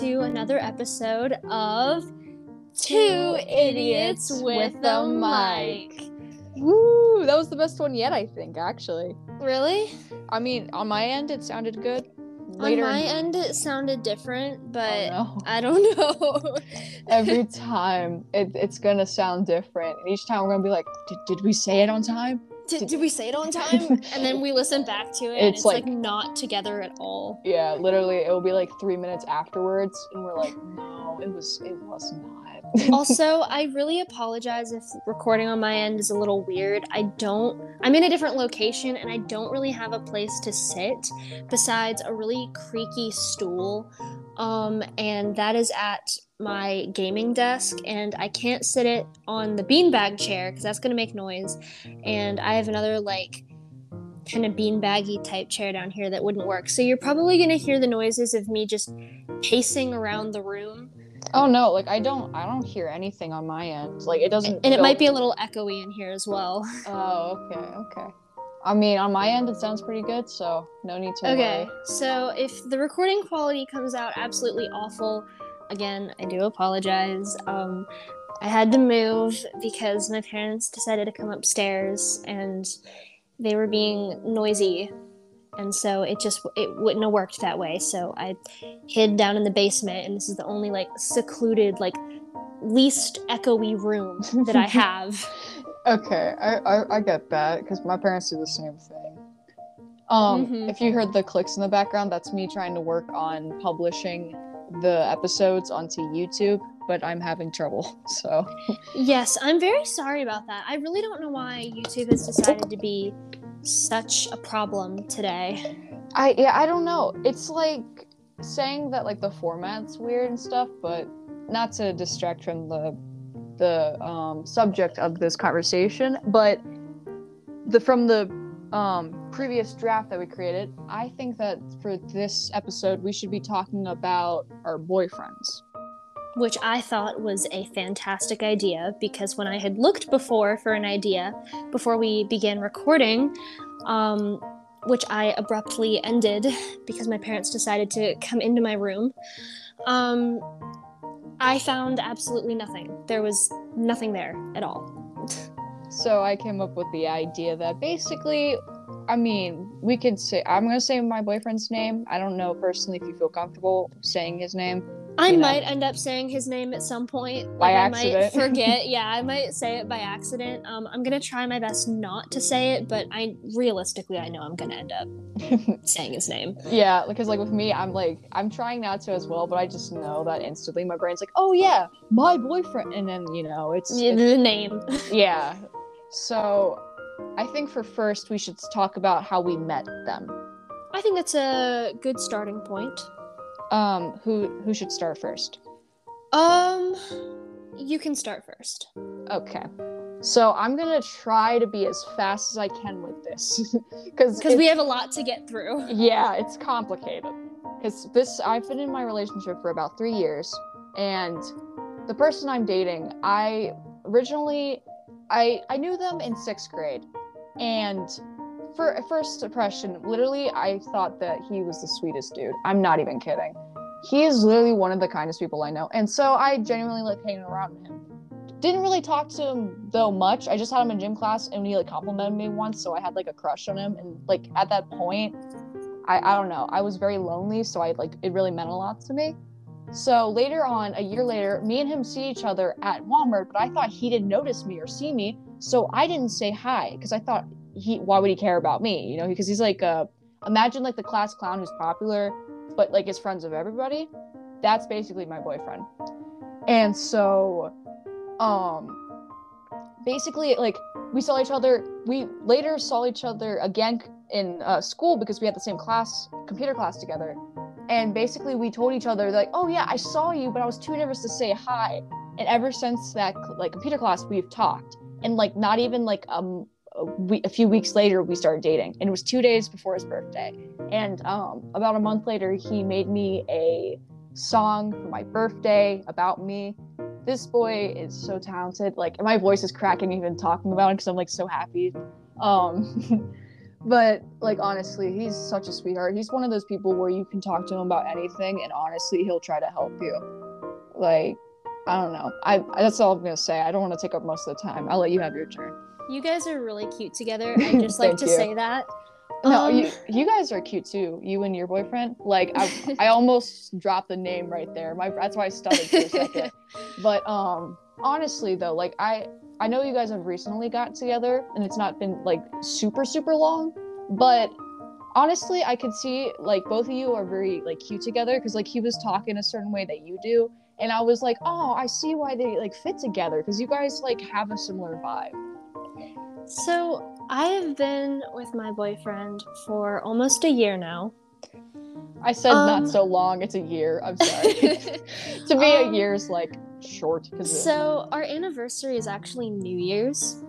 to another episode of Two Idiots with a Mic. Woo! That was the best one yet, I think, actually. Really? I mean, on my end, it sounded good. Later, On my end, it sounded different, oh, but oh, no. I don't know. every time it, it's gonna sound different. And each time we're gonna be like, did we say it on time? Did, did we say it on time? and then we listen back to it, and It's it's like, like- not together at all. Yeah, literally, it will be like three minutes afterwards, and we're like, no, it was, it was not. also, I really apologize if recording on my end is a little weird. I don't, I'm in a different location and I don't really have a place to sit besides a really creaky stool. Um, and that is at my gaming desk, and I can't sit it on the beanbag chair because that's gonna make noise. And I have another, like, kind of beanbaggy type chair down here that wouldn't work. So you're probably gonna hear the noises of me just pacing around the room. oh no, like I don't, I don't hear anything on my end. Like it doesn't. And it might be a little echoey in here as well. Oh, okay, okay. I mean, on my end, it sounds pretty good, so no need to Okay, worry. so if the recording quality comes out absolutely awful, again, I do apologize. Um, I had to move because my parents decided to come upstairs and they were being noisy. And so it just it wouldn't have worked that way. So I hid down in the basement and this is the only like secluded like least echoey room that I have. Okay, I, I, I get that because my parents do the same thing. Um, Mhm. if you heard the clicks in the background, that's me trying to work on publishing the episodes onto YouTube, but I'm having trouble. So Yes, I'm very sorry about that. I really don't know why YouTube has decided to be such a problem today. I yeah, I don't know. It's like saying that like the format's weird and stuff, but not to distract from the the um, subject of this conversation, but the from the um, previous draft that we created, I think that for this episode we should be talking about our boyfriends. Which I thought was a fantastic idea because when I had looked before for an idea before we began recording, um, which I abruptly ended because my parents decided to come into my room, um, I found absolutely nothing. There was nothing there at all. So I came up with the idea that basically, I mean, we could say I'm gonna say my boyfriend's name. I don't know personally if you feel comfortable saying his name. I You know. might end up saying his name at some point. By Like, I accident. might forget. yeah, I might say it by accident. Um, I'm gonna try my best not to say it, but I realistically I know I'm gonna end up saying his name. Yeah, because like with me, I'm like I'm trying not to as well, but I just know that instantly my brain's like, oh yeah, my boyfriend, and then you know it's, Yeah, it's- the name. yeah. So I think for first we should talk about how we met them. I think that's a good starting point. Um, who who should start first? Um, you can start first. Okay. So I'm gonna try to be as fast as I can with this, because Because we have a lot to get through. Yeah, it's complicated. Because this, I've been in my relationship for about three years, and the person I'm dating, I originally, I I knew them in sixth grade, and for first impression, literally, I thought that he was the sweetest dude. I'm not even kidding. He is literally one of the kindest people I know, and so I genuinely like hanging around him. Didn't really talk to him though much. I just had him in gym class, and he like complimented me once, so I had like a crush on him. And like at that point, I, I don't know. I was very lonely, so I like it really meant a lot to me. So later on, a year later, me and him see each other at Walmart, but I thought he didn't notice me or see me, so I didn't say hi because I thought he why would he care about me? You know, because he's like imagine like the class clown who's popular, but like is friends of everybody. That's basically my boyfriend. And so um basically like we saw each other we later saw each other again in uh, school because we had the same class computer class together and basically we told each other like oh yeah i saw you but i was too nervous to say hi. And ever since that like computer class we've talked. And like not even like um a, we- a few weeks later we started dating. And it was two days before his birthday. And um about a month later he made me a song for my birthday about me. This boy is so talented. Like my voice is cracking even talking about him because i'm like so happy. Um but like honestly, he's such a sweetheart. He's one of those people where you can talk to him about anything, and honestly, he'll try to help you. Like, I don't know. I that's all I'm gonna say. I don't want to take up most of the time. I'll let you have your turn. You guys are really cute together. I just like to you. say that. No, Um, you you guys are cute too. You and your boyfriend. Like I I almost dropped the name right there. My that's why I stuttered for a second. But um honestly though, like I I know you guys have recently got together and it's not been like super super long, but honestly I could see like both of you are very like cute together because like he was talking a certain way that you do and I was like, "Oh, I see why they like fit together because you guys like have a similar vibe." So I have been with my boyfriend for almost a year now. I said Um, not so long, it's a year. I'm sorry. to me a Um, year is like short because so our anniversary is actually New Year's,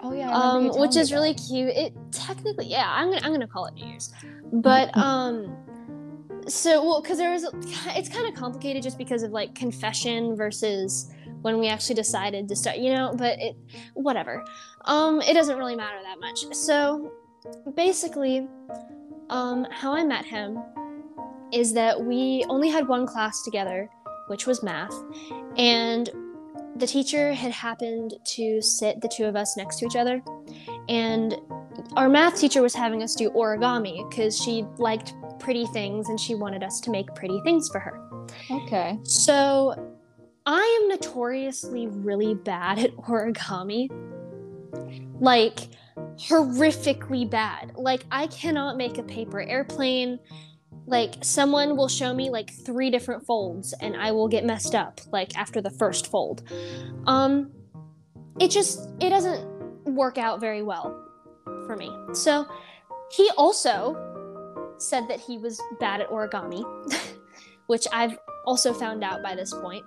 oh yeah I remember you um, which me is really cute. It technically, yeah, I'm gonna I'm gonna call it New Year's, but um, so well, because there was it's kind of complicated just because of like confession versus when we actually decided to start, you know. But it whatever, um, it doesn't really matter that much. So basically, um, how I met him is that we only had one class together, which was math, and the teacher had happened to sit the two of us next to each other, and our math teacher was having us do origami because she liked pretty things and she wanted us to make pretty things for her. okay So I am notoriously really bad at origami. Like, horrifically bad. Like, I cannot make a paper airplane. Like, someone will show me like three different folds and I will get messed up, like, after the first fold. Um, it just, it doesn't work out very well for me. So, he also said that he was bad at origami, which I've also found out by this point.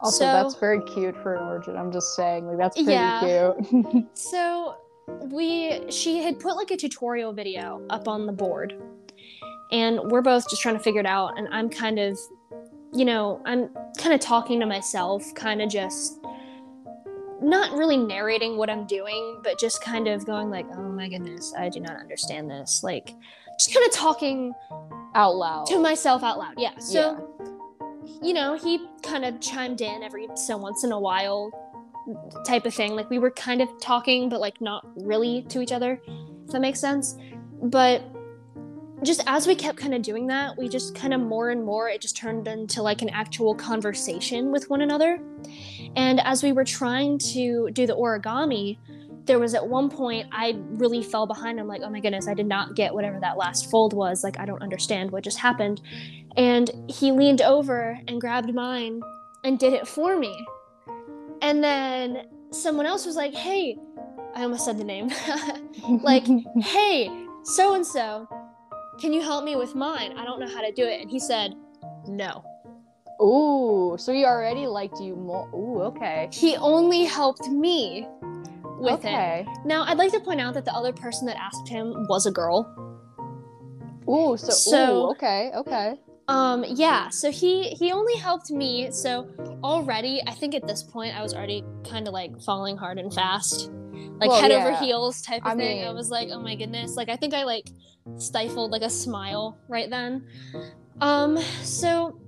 also So- that's very cute for an origin i'm just saying like that's pretty Yeah. cute So we she had put like a tutorial video up on the board. And we're both just trying to figure it out and I'm kind of you know, I'm kind of talking to myself, kind of just not really narrating what I'm doing, but just kind of going like, "Oh my goodness, I do not understand this." Like just kind of talking out loud to myself out loud. Yeah. So you know, he kind of chimed in every so once in a while type of thing. Like we were kind of talking, but like not really to each other, if that makes sense. But just as we kept kind of doing that, we just kind of more and more, it just turned into like an actual conversation with one another. And as we were trying to do the origami, there was at one point I really fell behind. I'm like, oh my goodness, I did not get whatever that last fold was. Like, I don't understand what just happened. And he leaned over and grabbed mine and did it for me. And then someone else was like, hey, I almost said the name. like, hey, so and so, can you help me with mine? I don't know how to do it. And he said, no. ooh so he already liked you more ooh okay He only helped me with it. okay Now, I'd like to point out that the other person that asked him was a girl. ooh so, So- ooh okay okay Um, yeah, so he he only helped me. So already, I think at this point, I was already kind of like falling hard and fast, like Well, head over heels type of I thing. I was like, oh my goodness, like I think I like stifled like a smile right then. Um, so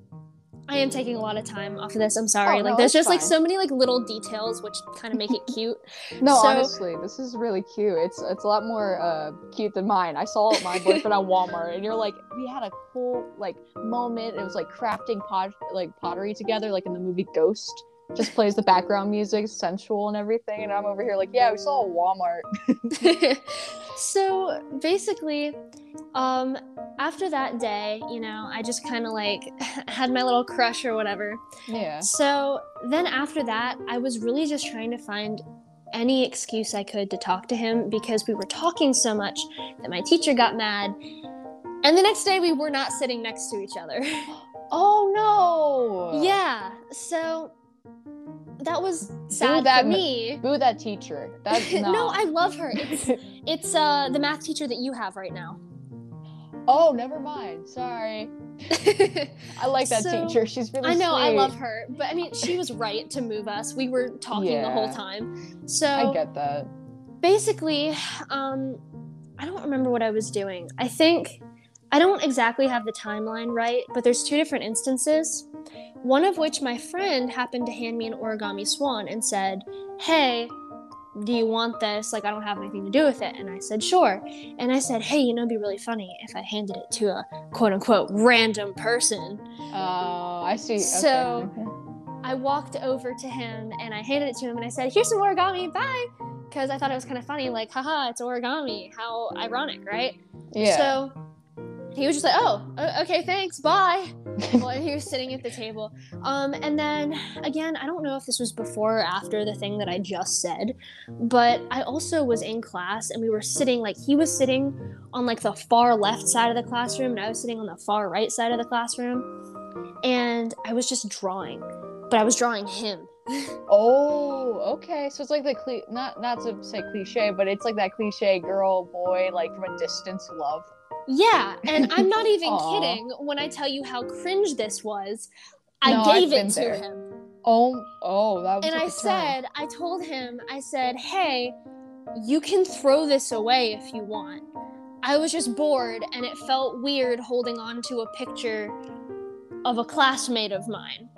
I am taking a lot of time off of this. I'm sorry. Oh, like no, there's it's just like so many like little details which kind of make it cute. no So- honestly this is really cute it's it's a lot more uh cute than mine i saw my boyfriend at walmart and you're like we had a cool like moment it was like crafting pot like pottery together like in the movie ghost just plays the background music sensual and everything and i'm over here like yeah we saw a walmart. So basically um after that day you know i just kind of like had my little crush or whatever. Yeah. So then after that i was really just trying to find any excuse i could to talk to him because we were talking so much that my teacher got mad and the next day we were not sitting next to each other. Oh no. Yeah. So that was sad that for me. boo that teacher. That's no, no i love her. It's it's uh the math teacher that you have right now. Oh never mind. Sorry. I like that So, teacher. She's really sweet. I know I love her, but I mean she was right to move us. We were talking the whole time. So i get that. basically, um I don't remember what I was doing. I think I don't exactly have the timeline right, but there's two different instances. One of which my friend happened to hand me an origami swan and said, Hey, do you want this? Like, I don't have anything to do with it. And I said, Sure. And I said, Hey, you know, it'd be really funny if I handed it to a quote unquote random person. Oh, I see. So- I walked over to him and I handed it to him and I said, Here's some origami, bye. Because I thought it was kind of funny, like, haha, it's origami. How ironic, right? yeah. So he was just like, "Oh, okay, thanks, bye." While he was sitting at the table. Um, and then again, I don't know if this was before or after the thing that I just said, but I also was in class and we were sitting like he was sitting on like the far left side of the classroom and I was sitting on the far right side of the classroom, and I was just drawing, but I was drawing him. oh, okay. So it's like the cli- not not to say cliche, but it's like that cliche girl boy like from a distance love. Yeah, and I'm not even kidding when I tell you how cringe this was. I No, gave it to there. him. Oh, oh, that was and I a turn. said, I told him, I said, hey, you can throw this away if you want. I was just bored and it felt weird holding on to a picture of a classmate of mine.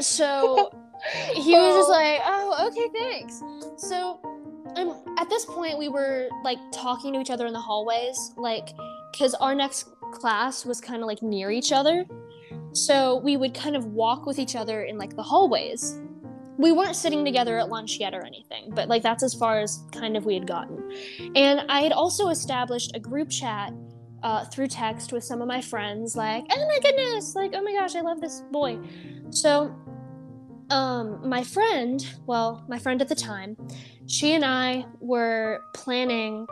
So he was just Oh. like, oh, okay, thanks. So um, at this point, we were like talking to each other in the hallways, like, because our next class was kind of like near each other. So we would kind of walk with each other in like the hallways. We weren't sitting together at lunch yet or anything, but like that's as far as kind of we had gotten. And I had also established a group chat uh, through text with some of my friends, like, oh my goodness, like, oh my gosh, I love this boy. So, um, my friend, well, my friend at the time, she and I were planning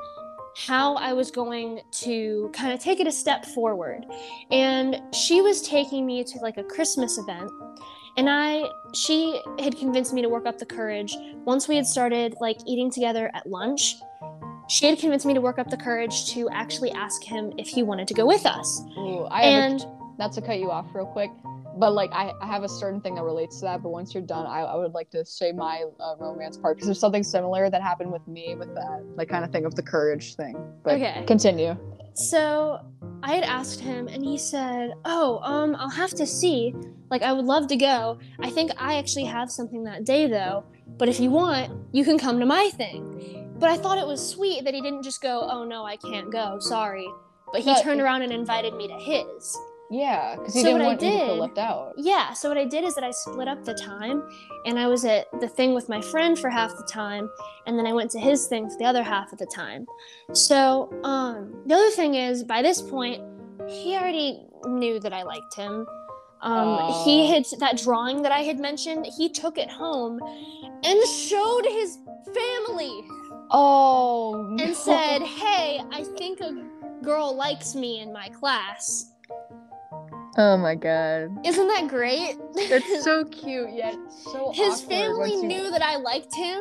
how I was going to kind of take it a step forward. And she was taking me to like a Christmas event. And I, she had convinced me to work up the courage. Once we had started like eating together at lunch, she had convinced me to work up the courage to actually ask him if he wanted to go with us. Ooh, I a- And not to cut you off real quick, but like I, I have a certain thing that relates to that. But once you're done, I, I would like to say my uh, romance part because there's something similar that happened with me with that like kind of thing of the courage thing. But Okay. continue. So I had asked him, and he said, "Oh, um, I'll have to see. Like, I would love to go. I think I actually have something that day, though. But if you want, you can come to my thing." But I thought it was sweet that he didn't just go, "Oh no, I can't go. Sorry." But he But- turned around and invited me to his. Yeah, because he So didn't what I want you to feel left out. Yeah, so what I did is that I split up the time and I was at the thing with my friend for half the time and then I went to his thing for the other half of the time. So, um the other thing is by this point he already knew that I liked him. Um he Oh. had that drawing that I had mentioned, he took it home and showed his family Oh, no. and said, "Hey, I think a girl likes me in my class." "Oh my god, Isn't that great? it's so cute yet so His family once you- knew that I liked him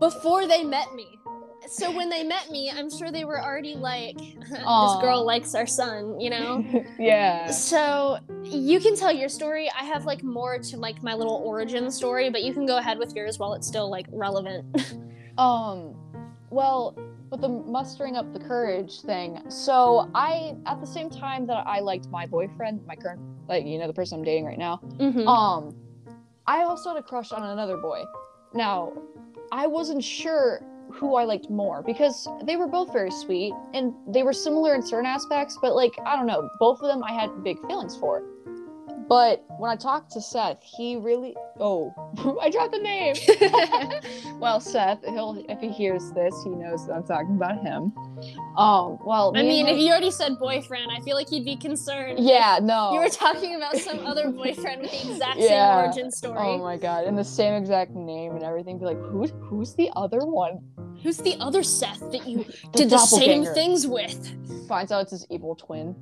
before they met me. So when they met me, I'm sure they were already like, this girl likes our son, you know? yeah. So you can tell your story. I have like more to like my little origin story, but you can go ahead with yours while it's still like relevant. Um, well, with the mustering up the courage thing, so I, at the same time that I liked my boyfriend, my current, like, you know, the person I'm dating right now, Mhm. um, I also had a crush on another boy. Now, I wasn't sure who I liked more because they were both very sweet and they were similar in certain aspects, but like, I don't know, both of them I had big feelings for. But when I talked to Seth, he really oh, I dropped the name. well, Seth, he'll if he hears this, he knows that I'm talking about him. Um, well, I me mean, if you already said boyfriend, I feel like he'd be concerned. yeah, no, You were talking about some other boyfriend with the exact Yeah. same origin story. Oh my god, and the same exact name and everything. Be like, who's who's the other one? Who's the other Seth that you The did the same things with? Finds out it's his evil twin.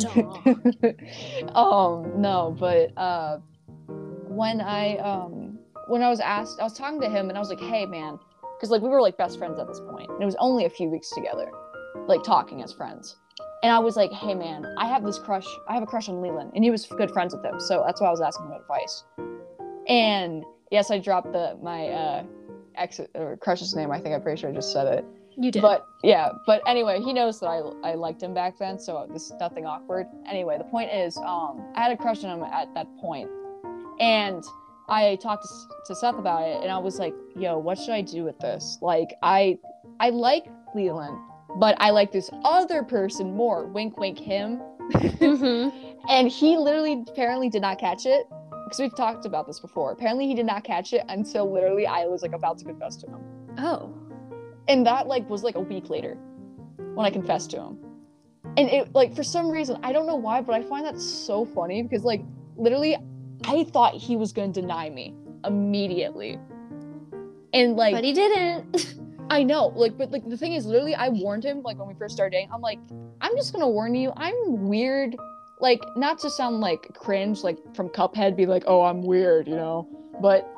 Um, no, but uh, when I um when I was asked, I was talking to him and I was like, hey man, because like we were like best friends at this point, and it was only a few weeks together, like talking as friends. And I was like, hey man, I have this crush. I have a crush on Leland, and he was good friends with him, so that's why I was asking him advice. And yes, I dropped the my uh ex or crush's name. I think I'm pretty sure I just said it. You did. But yeah, but anyway, he knows that I I liked him back then, so this is nothing awkward. Anyway, the point is, um, I had a crush on him at that point, and I talked to, to Seth about it, and I was like, "Yo, what should I do with this? Like, I I like Leland, but I like this other person more. Wink, wink, him." Mhm. and he literally apparently did not catch it because we've talked about this before. Apparently, he did not catch it until literally I was like about to confess to him Oh. And that like was like a week later when I confessed to him. And it like for some reason I don't know why, but I find that so funny because like literally I thought he was gonna deny me immediately. And like But he didn't. I know, like, but like the thing is, literally, I warned him like when we first started dating. I'm like, I'm just gonna warn you, I'm weird. Like, not to sound like cringe, like from Cuphead, be like, oh, I'm weird, you know. But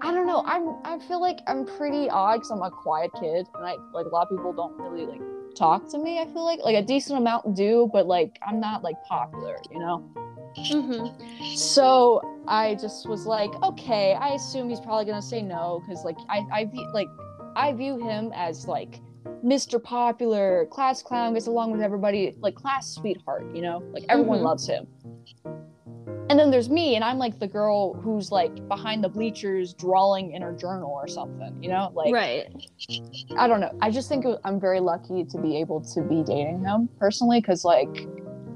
I don't know. I'm I feel like I'm pretty odd because I'm a quiet kid, and I like a lot of people don't really like talk to me. I feel like like a decent amount do, but like I'm not like popular, you know. hmm So I just was like, okay, I assume he's probably gonna say no because like I I view, like I view him as like Mr. Popular, class clown, gets along with everybody, like class sweetheart, you know, like everyone Mhm. loves him. And then there's me, and I'm like the girl who's like behind the bleachers drawing in her journal or something, you know, like right. I don't know. I just think I'm very lucky to be able to be dating him personally because, like,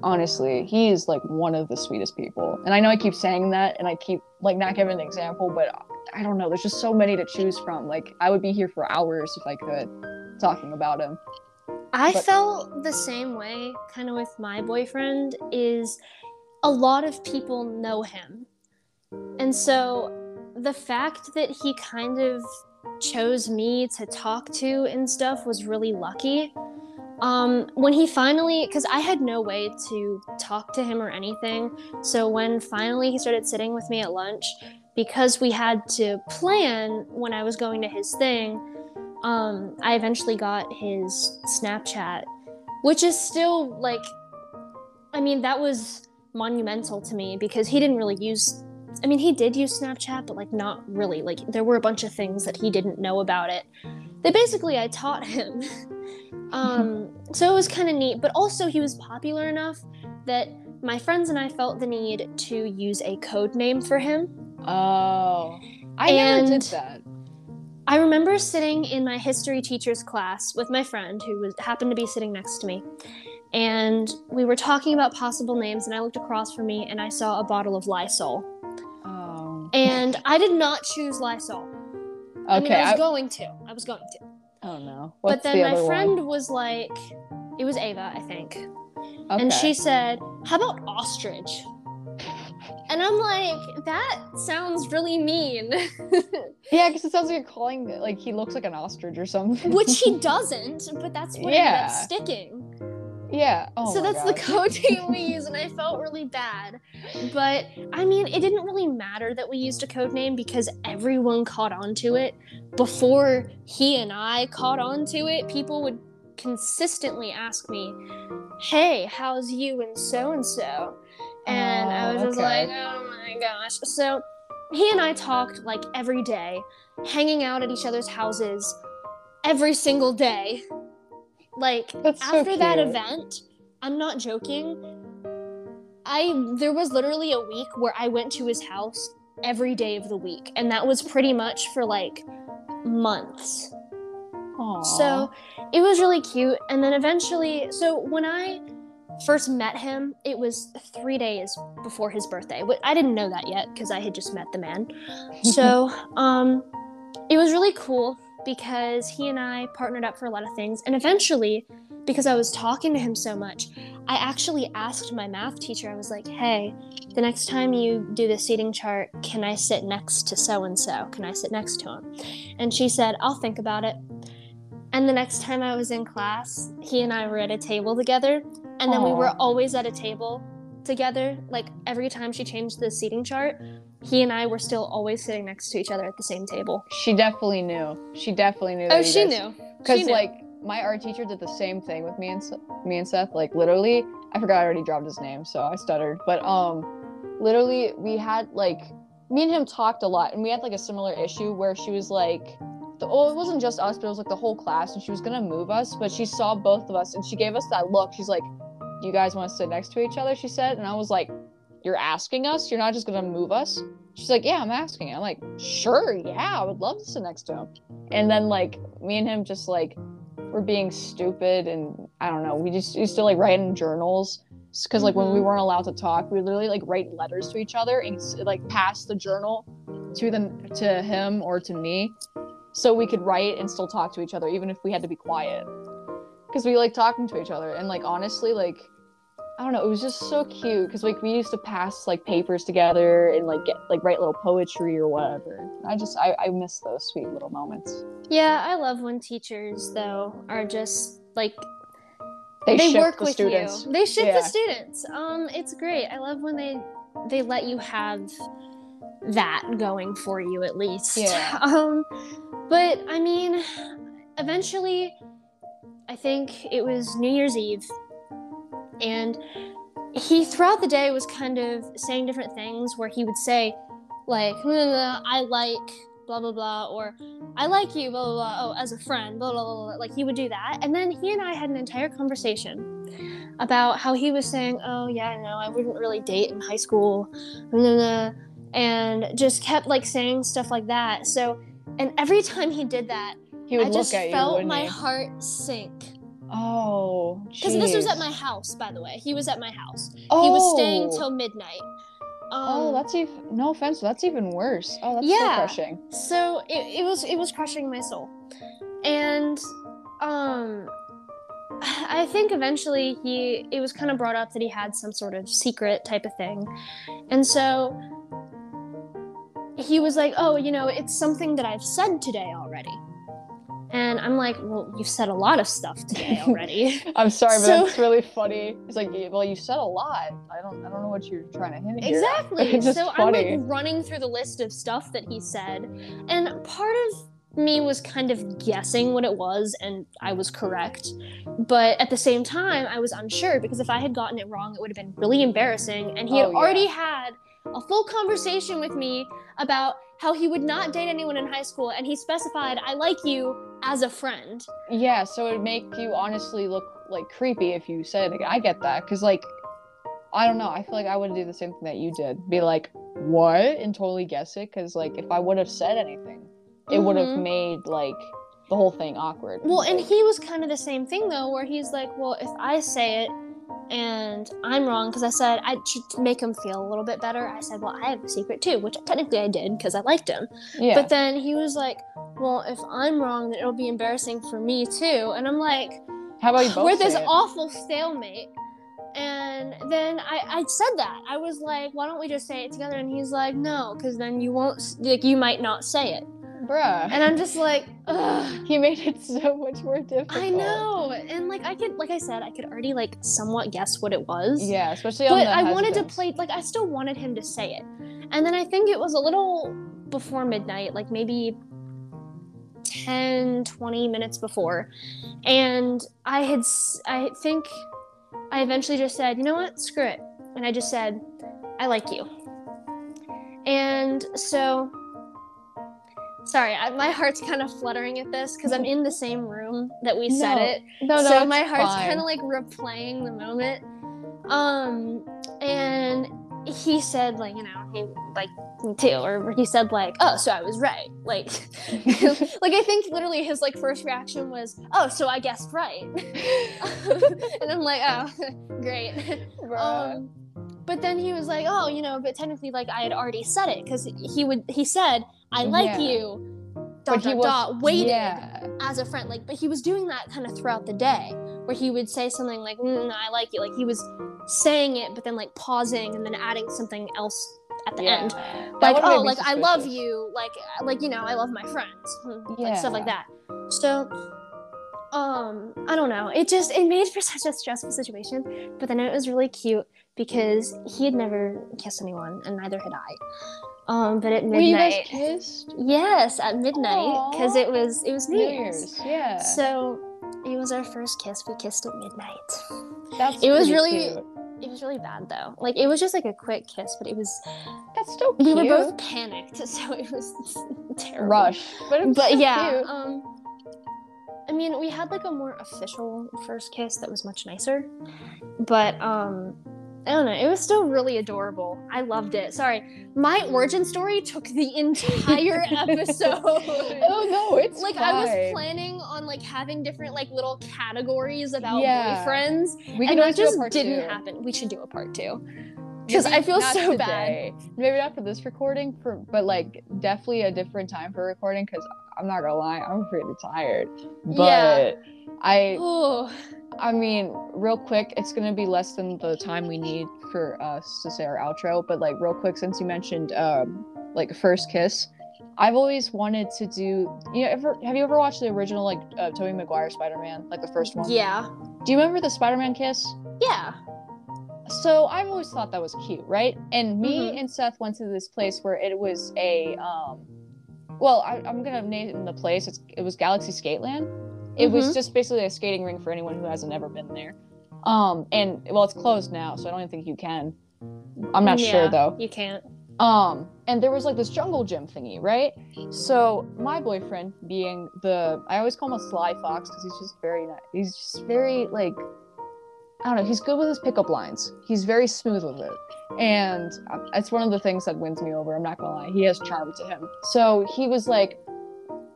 honestly, he is like one of the sweetest people. And I know I keep saying that and I keep like not giving an example, but I don't know. There's just so many to choose from. Like, I would be here for hours if I could talking about him. I But- felt the same way kind of with my boyfriend is a lot of people know him. And so the fact that he kind of chose me to talk to and stuff was really lucky. Um, when he finally, because I had no way to talk to him or anything, so when finally he started sitting with me at lunch, because we had to plan when I was going to his thing, um, I eventually got his Snapchat, which is still like, I mean, that was monumental to me because he didn't really use. I mean, he did use Snapchat, but like not really. Like there were a bunch of things that he didn't know about it. That basically I taught him. um, so it was kind of neat, but also he was popular enough that my friends and I felt the need to use a code name for him. Oh, I never did that. I remember sitting in my history teacher's class with my friend who was happened to be sitting next to me. And we were talking about possible names and I looked across from me and I saw a bottle of Lysol. Oh, And I did not choose Lysol. I mean, okay. I was I- going to. I was going to. oh no. but then the my friend one? was like it was Ava, I think. Okay. And she said, "How about ostrich?" And I'm like, "That sounds really mean." Yeah, because it sounds like you're calling like he looks like an ostrich or something. Which he doesn't, but that's what Yeah. up sticking. Yeah. Oh so that's the code name we use, and I felt really bad. But I mean, it didn't really matter that we used a code name because everyone caught on to it. Before he and I caught on to it, people would consistently ask me, Hey, how's you and so and so? And I Oh, was just like, Oh my gosh. So he and I talked like every day, hanging out at each other's houses every single day. Like That's so after that event, I'm not joking. I there was literally a week where I went to his house every day of the week, and that was pretty much for like months. Aw. So it was really cute. And then eventually, so when I first met him, it was three days before his birthday. I didn't know that yet because I had just met the man. So um, it was really cool because he and I partnered up for a lot of things. And eventually, because I was talking to him so much, I actually asked my math teacher, I was like, hey, the next time you do the seating chart, can I sit next to so and so? Can I sit next to him? And she said, I'll think about it. And the next time I was in class, he and I were at a table together. And then we were always at a table together. Like every time she changed the seating chart, he and I were still always sitting next to each other at the same table. she definitely knew. She definitely knew. Oh, that she knew. Because like my art teacher did the same thing with me and me and Seth. Like literally, I forgot I already dropped his name, so I stuttered. But um, literally, we had like me and him talked a lot, and we had like a similar issue where she was like, the, well, it wasn't just us, but it was like the whole class, and she was gonna move us, but she saw both of us, and she gave us that look. She's like, you guys want to sit next to each other?" She said, and I was like, "You're asking us? You're not just gonna move us?" She's like, "Yeah, I'm asking." I'm like, "Sure, yeah, I would love to sit next to him." And then like me and him just like were being stupid, and I don't know. We just used to like write in journals because like when we Mhm. weren't allowed to talk, we literally like write letters to each other and like pass the journal to them to him or to me, so we could write and still talk to each other even if we had to be quiet. Because we like talking to each other and like honestly like I don't know, it was just so cute because like we used to pass like papers together and like get like write little poetry or whatever. I just I, I miss those sweet little moments. Yeah, I love when teachers though are just like They, they ship work the with students. you. They ship Yeah. the students. Um, it's great. I love when they they let you have that going for you at least. Yeah. Um, but I mean, eventually, I think it was New Year's Eve, and he throughout the day was kind of saying different things where he would say like "Blah, blah, blah, I like blah blah blah or I like you blah blah blah oh as a friend blah blah blah, blah. like he would do that and then he and I had an entire conversation about how he was saying oh yeah no I wouldn't really date in high school and just kept like saying stuff like that so and every time he did that He would I look just at you. felt my he? heart sink Oh, because this was at my house by the way he was at my house Oh. he was staying till midnight Oh, Um, that's even no offense. That's even worse. Oh, that's so Yeah. crushing. so it, it was it was crushing my soul and um i think eventually he it was kind of brought up that he had some sort of secret type of thing and so he was like oh you know it's something that i've said today already and i'm like well you've said a lot of stuff today already I'm sorry, but So- that's really funny. It's like, well, you said a lot. I don't, I don't know what you're trying to hint here. Exactly. So funny. I'm like running through the list of stuff that he said, and part of me was kind of guessing what it was, and I was correct. But at the same time, I was unsure because if I had gotten it wrong, it would have been really embarrassing. And he had Oh, yeah. already had a full conversation with me about how he would not date anyone in high school, and he specified, "I like you as a friend." Yeah, so it'd make you honestly look like creepy if you said it again. I get that, cause like, I don't know. I feel like I would do the same thing that you did. Be like, what, and totally guess it. Cause like, if I would have said anything, it would have Mhm. made like the whole thing awkward. Well, and he was kind of the same thing though, where he's like, "Well, if I say it and I'm wrong, because I said I should make him feel a little bit better." I said, "Well, I have a secret too," which technically I did because I liked him. yeah. But then he was like, "Well, if I'm wrong, then it'll be embarrassing for me too." And I'm like, How about you both "We're this it? awful stalemate." And then I, I said that I was like, "Why don't we just say it together?" And he's like, "No, because then you won't like you might not say it." Bruh. And I'm just like, "Ugh." he made it so much more difficult. I know, and like I could, like I said, I could already like somewhat guess what it was. Yeah, especially on But I wanted to play, like I still wanted him to say it, and then I think it was a little before midnight, like maybe 10, 20 minutes before, and I had, I think, I eventually just said, you know what, screw it, and I just said, I like you, and so. Sorry, I, my heart's kind of fluttering at this because I'm in the same room that we said No, it. No, no, so my heart's kind of like replaying the moment. Um, and he said like you know he like me too, or he said like oh so I was right, like like I think literally his like first reaction was oh so I guessed right, and I'm like oh great. Um, but then he was like, "Oh, you know, but technically, like I had already said it because he would. He said, "I like Yeah. you." Dot but he dot was dot. Waited Yeah. as a friend, like, but he was doing that kind of throughout the day, where he would say something like, mm, "I like you," like he was saying it, but then like pausing and then adding something else at the yeah. end, That like, "Oh, like I love you," like, like you know, I love my friends, hmm, like stuff like that. So, um, I don't know. It just it made for such a stressful situation, but then it was really cute because he had never kissed anyone, and neither had I. Um, but at Were you guys midnight, kissed? yes, at midnight, because it was it was New. Year's. Yeah. So it was our first kiss. We kissed at midnight. That's it was really- cute. It was really bad though. Like it was just like a quick kiss, but it was. That's still We were both panicked, so it was terrible. rush, but But still yeah, um, I mean, we had like a more official first kiss that was much nicer, but um, I don't know. It was still really adorable. I loved it. Sorry, my origin story took the entire episode. oh no, it's like I was planning on like having different like little categories about Yeah. boyfriends, We and always that just didn't two. happen. We should do a part two because I feel so today. Maybe not for this recording, for but like definitely a different time for recording. Because I'm not gonna lie, I'm pretty tired. But Yeah. I, bad. Oh, I mean, real quick, it's gonna be less than the time we need for us to say our outro. But like, real quick, since you mentioned um, like first kiss, I've always wanted to do. You know, ever have you ever watched the original like uh, Tobey Maguire Spider Man, like the first one? yeah, Do you remember the Spider Man kiss? yeah. So I've always thought that was cute, right? And me Mhm. and Seth went to this place where it was a, um, well, I, I'm gonna name the place. It's, it was Galaxy Skateland. It was Mhm. just basically a skating rink for anyone who hasn't ever been there. Um, and well, it's closed now, so I don't even think you can. I'm not sure though. You can't. Um, and there was like this jungle gym thingy, right? So my boyfriend, being the, I always call him a sly fox because he's just very nice. He's just very like, I don't know. He's good with his pickup lines. He's very smooth with it, and uh, it's one of the things that wins me over. I'm not gonna lie. He has charm to him. So he was like,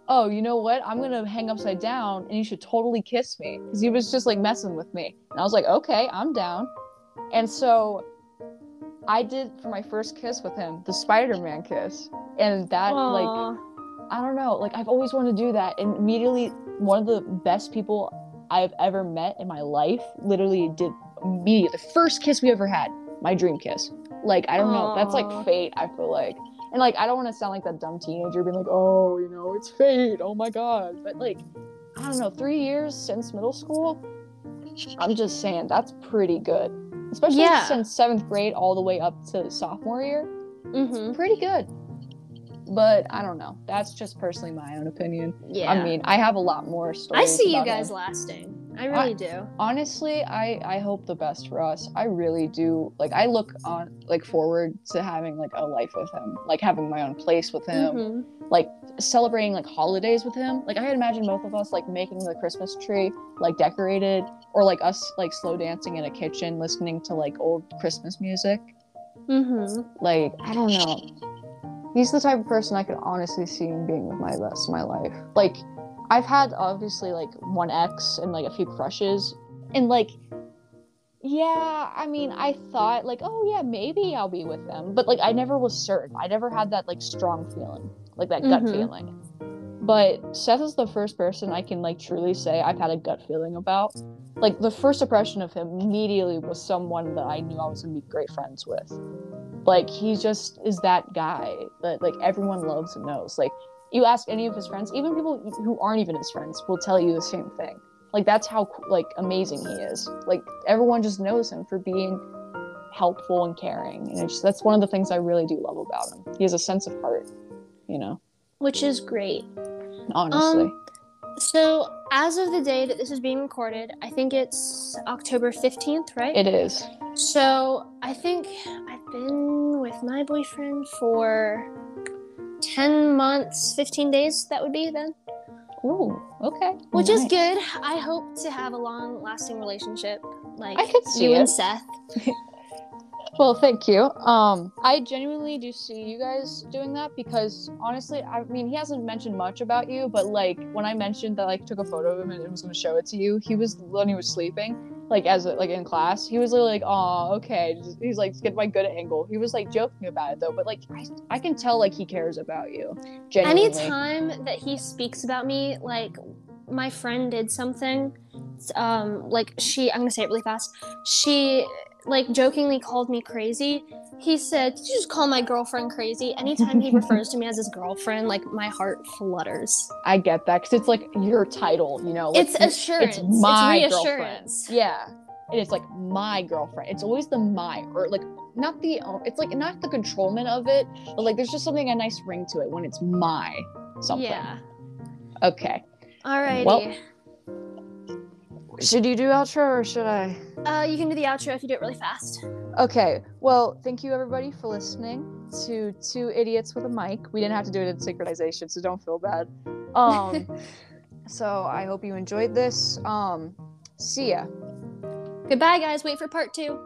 "Oh, you know what? I'm gonna hang upside down, and you should totally kiss me," because he was just like messing with me. And I was like, "Okay, I'm down." And so I did for my first kiss with him the Spider-Man kiss, and that like I don't know, like I've always wanted to do that, and immediately one of the best people I've ever met in my life literally did immediately the first kiss we ever had, my dream kiss. Like I don't know, that's like fate. I feel like, and like I don't want to sound like that dumb teenager being like, oh, you know, it's fate. Oh my god, but like I don't know, three years since middle school. I'm just saying that's pretty good, especially Yeah. since seventh grade all the way up to sophomore year Mhm. pretty good. But I don't know. That's just personally my own opinion. Yeah. I mean, I have a lot more stories. I see you guys lasting. I really do. Honestly, I I hope the best for us. I really do. Like I look on like forward to having like a life with him, like having my own place with him, Mhm. like celebrating like holidays with him. Like I imagine both of us like making the Christmas tree like decorated, or like us like slow dancing in a kitchen, listening to like old Christmas music. Mhm. like I don't know. He's the type of person I could honestly see him being with my rest of my life. Like I've had obviously like one ex and like a few crushes, and like yeah, I mean I thought like oh yeah maybe I'll be with them, but like I never was certain. I never had that like strong feeling, like that gut Mhm. feeling. But Seth is the first person I can like truly say I've had a gut feeling about. Like the first impression of him immediately was someone that I knew I was gonna be great friends with. Like he just is that guy that like everyone loves and knows. Like you ask any of his friends, even people who aren't even his friends, will tell you the same thing. Like that's how like amazing he is. Like everyone just knows him for being helpful and caring, and it's that's one of the things I really do love about him. He has a sense of heart, you know. Which is great. Honestly, Um, So, as of the day that this is being recorded, I think it's October 15th, right? it is. So, I think I've been with my boyfriend for 10 months, 15 days, that would be then. Ooh, okay. Which is good. I hope to have a long lasting relationship like I could see you it. and Seth. Well, thank you. Um, I genuinely do see you guys doing that because honestly, I mean, he hasn't mentioned much about you, but like when I mentioned that I like, took a photo of him and was going to show it to you, he was when he was sleeping, like as like in class, he was literally like, "Oh, okay." He's like, "Get my good angle." He was like joking about it though, but like I, I can tell like he cares about you. Genuinely. Anytime that he speaks about me, like my friend did something, um, like she, I'm gonna say it really fast. She like jokingly called me crazy. He said, "Did you just call my girlfriend crazy?" Anytime he refers to me as his girlfriend, like my heart flutters. I get that because it's like your title, you know. Like, it's assurance. It's my it's girlfriend. Yeah. And it's like my girlfriend. It's always the my or like not the um, it's like not the controlment of it, but like there's just something a nice ring to it when it's my something. Yeah. Okay. Alrighty. Well- Should you do outro or should I? Uh, you can do the outro if you do it really fast. Okay. Well, thank you everybody for listening to two idiots with a mic. We didn't have to do it in synchronization, so don't feel bad. Um, so I hope you enjoyed this. Um, see ya. Goodbye, guys. Wait for part two.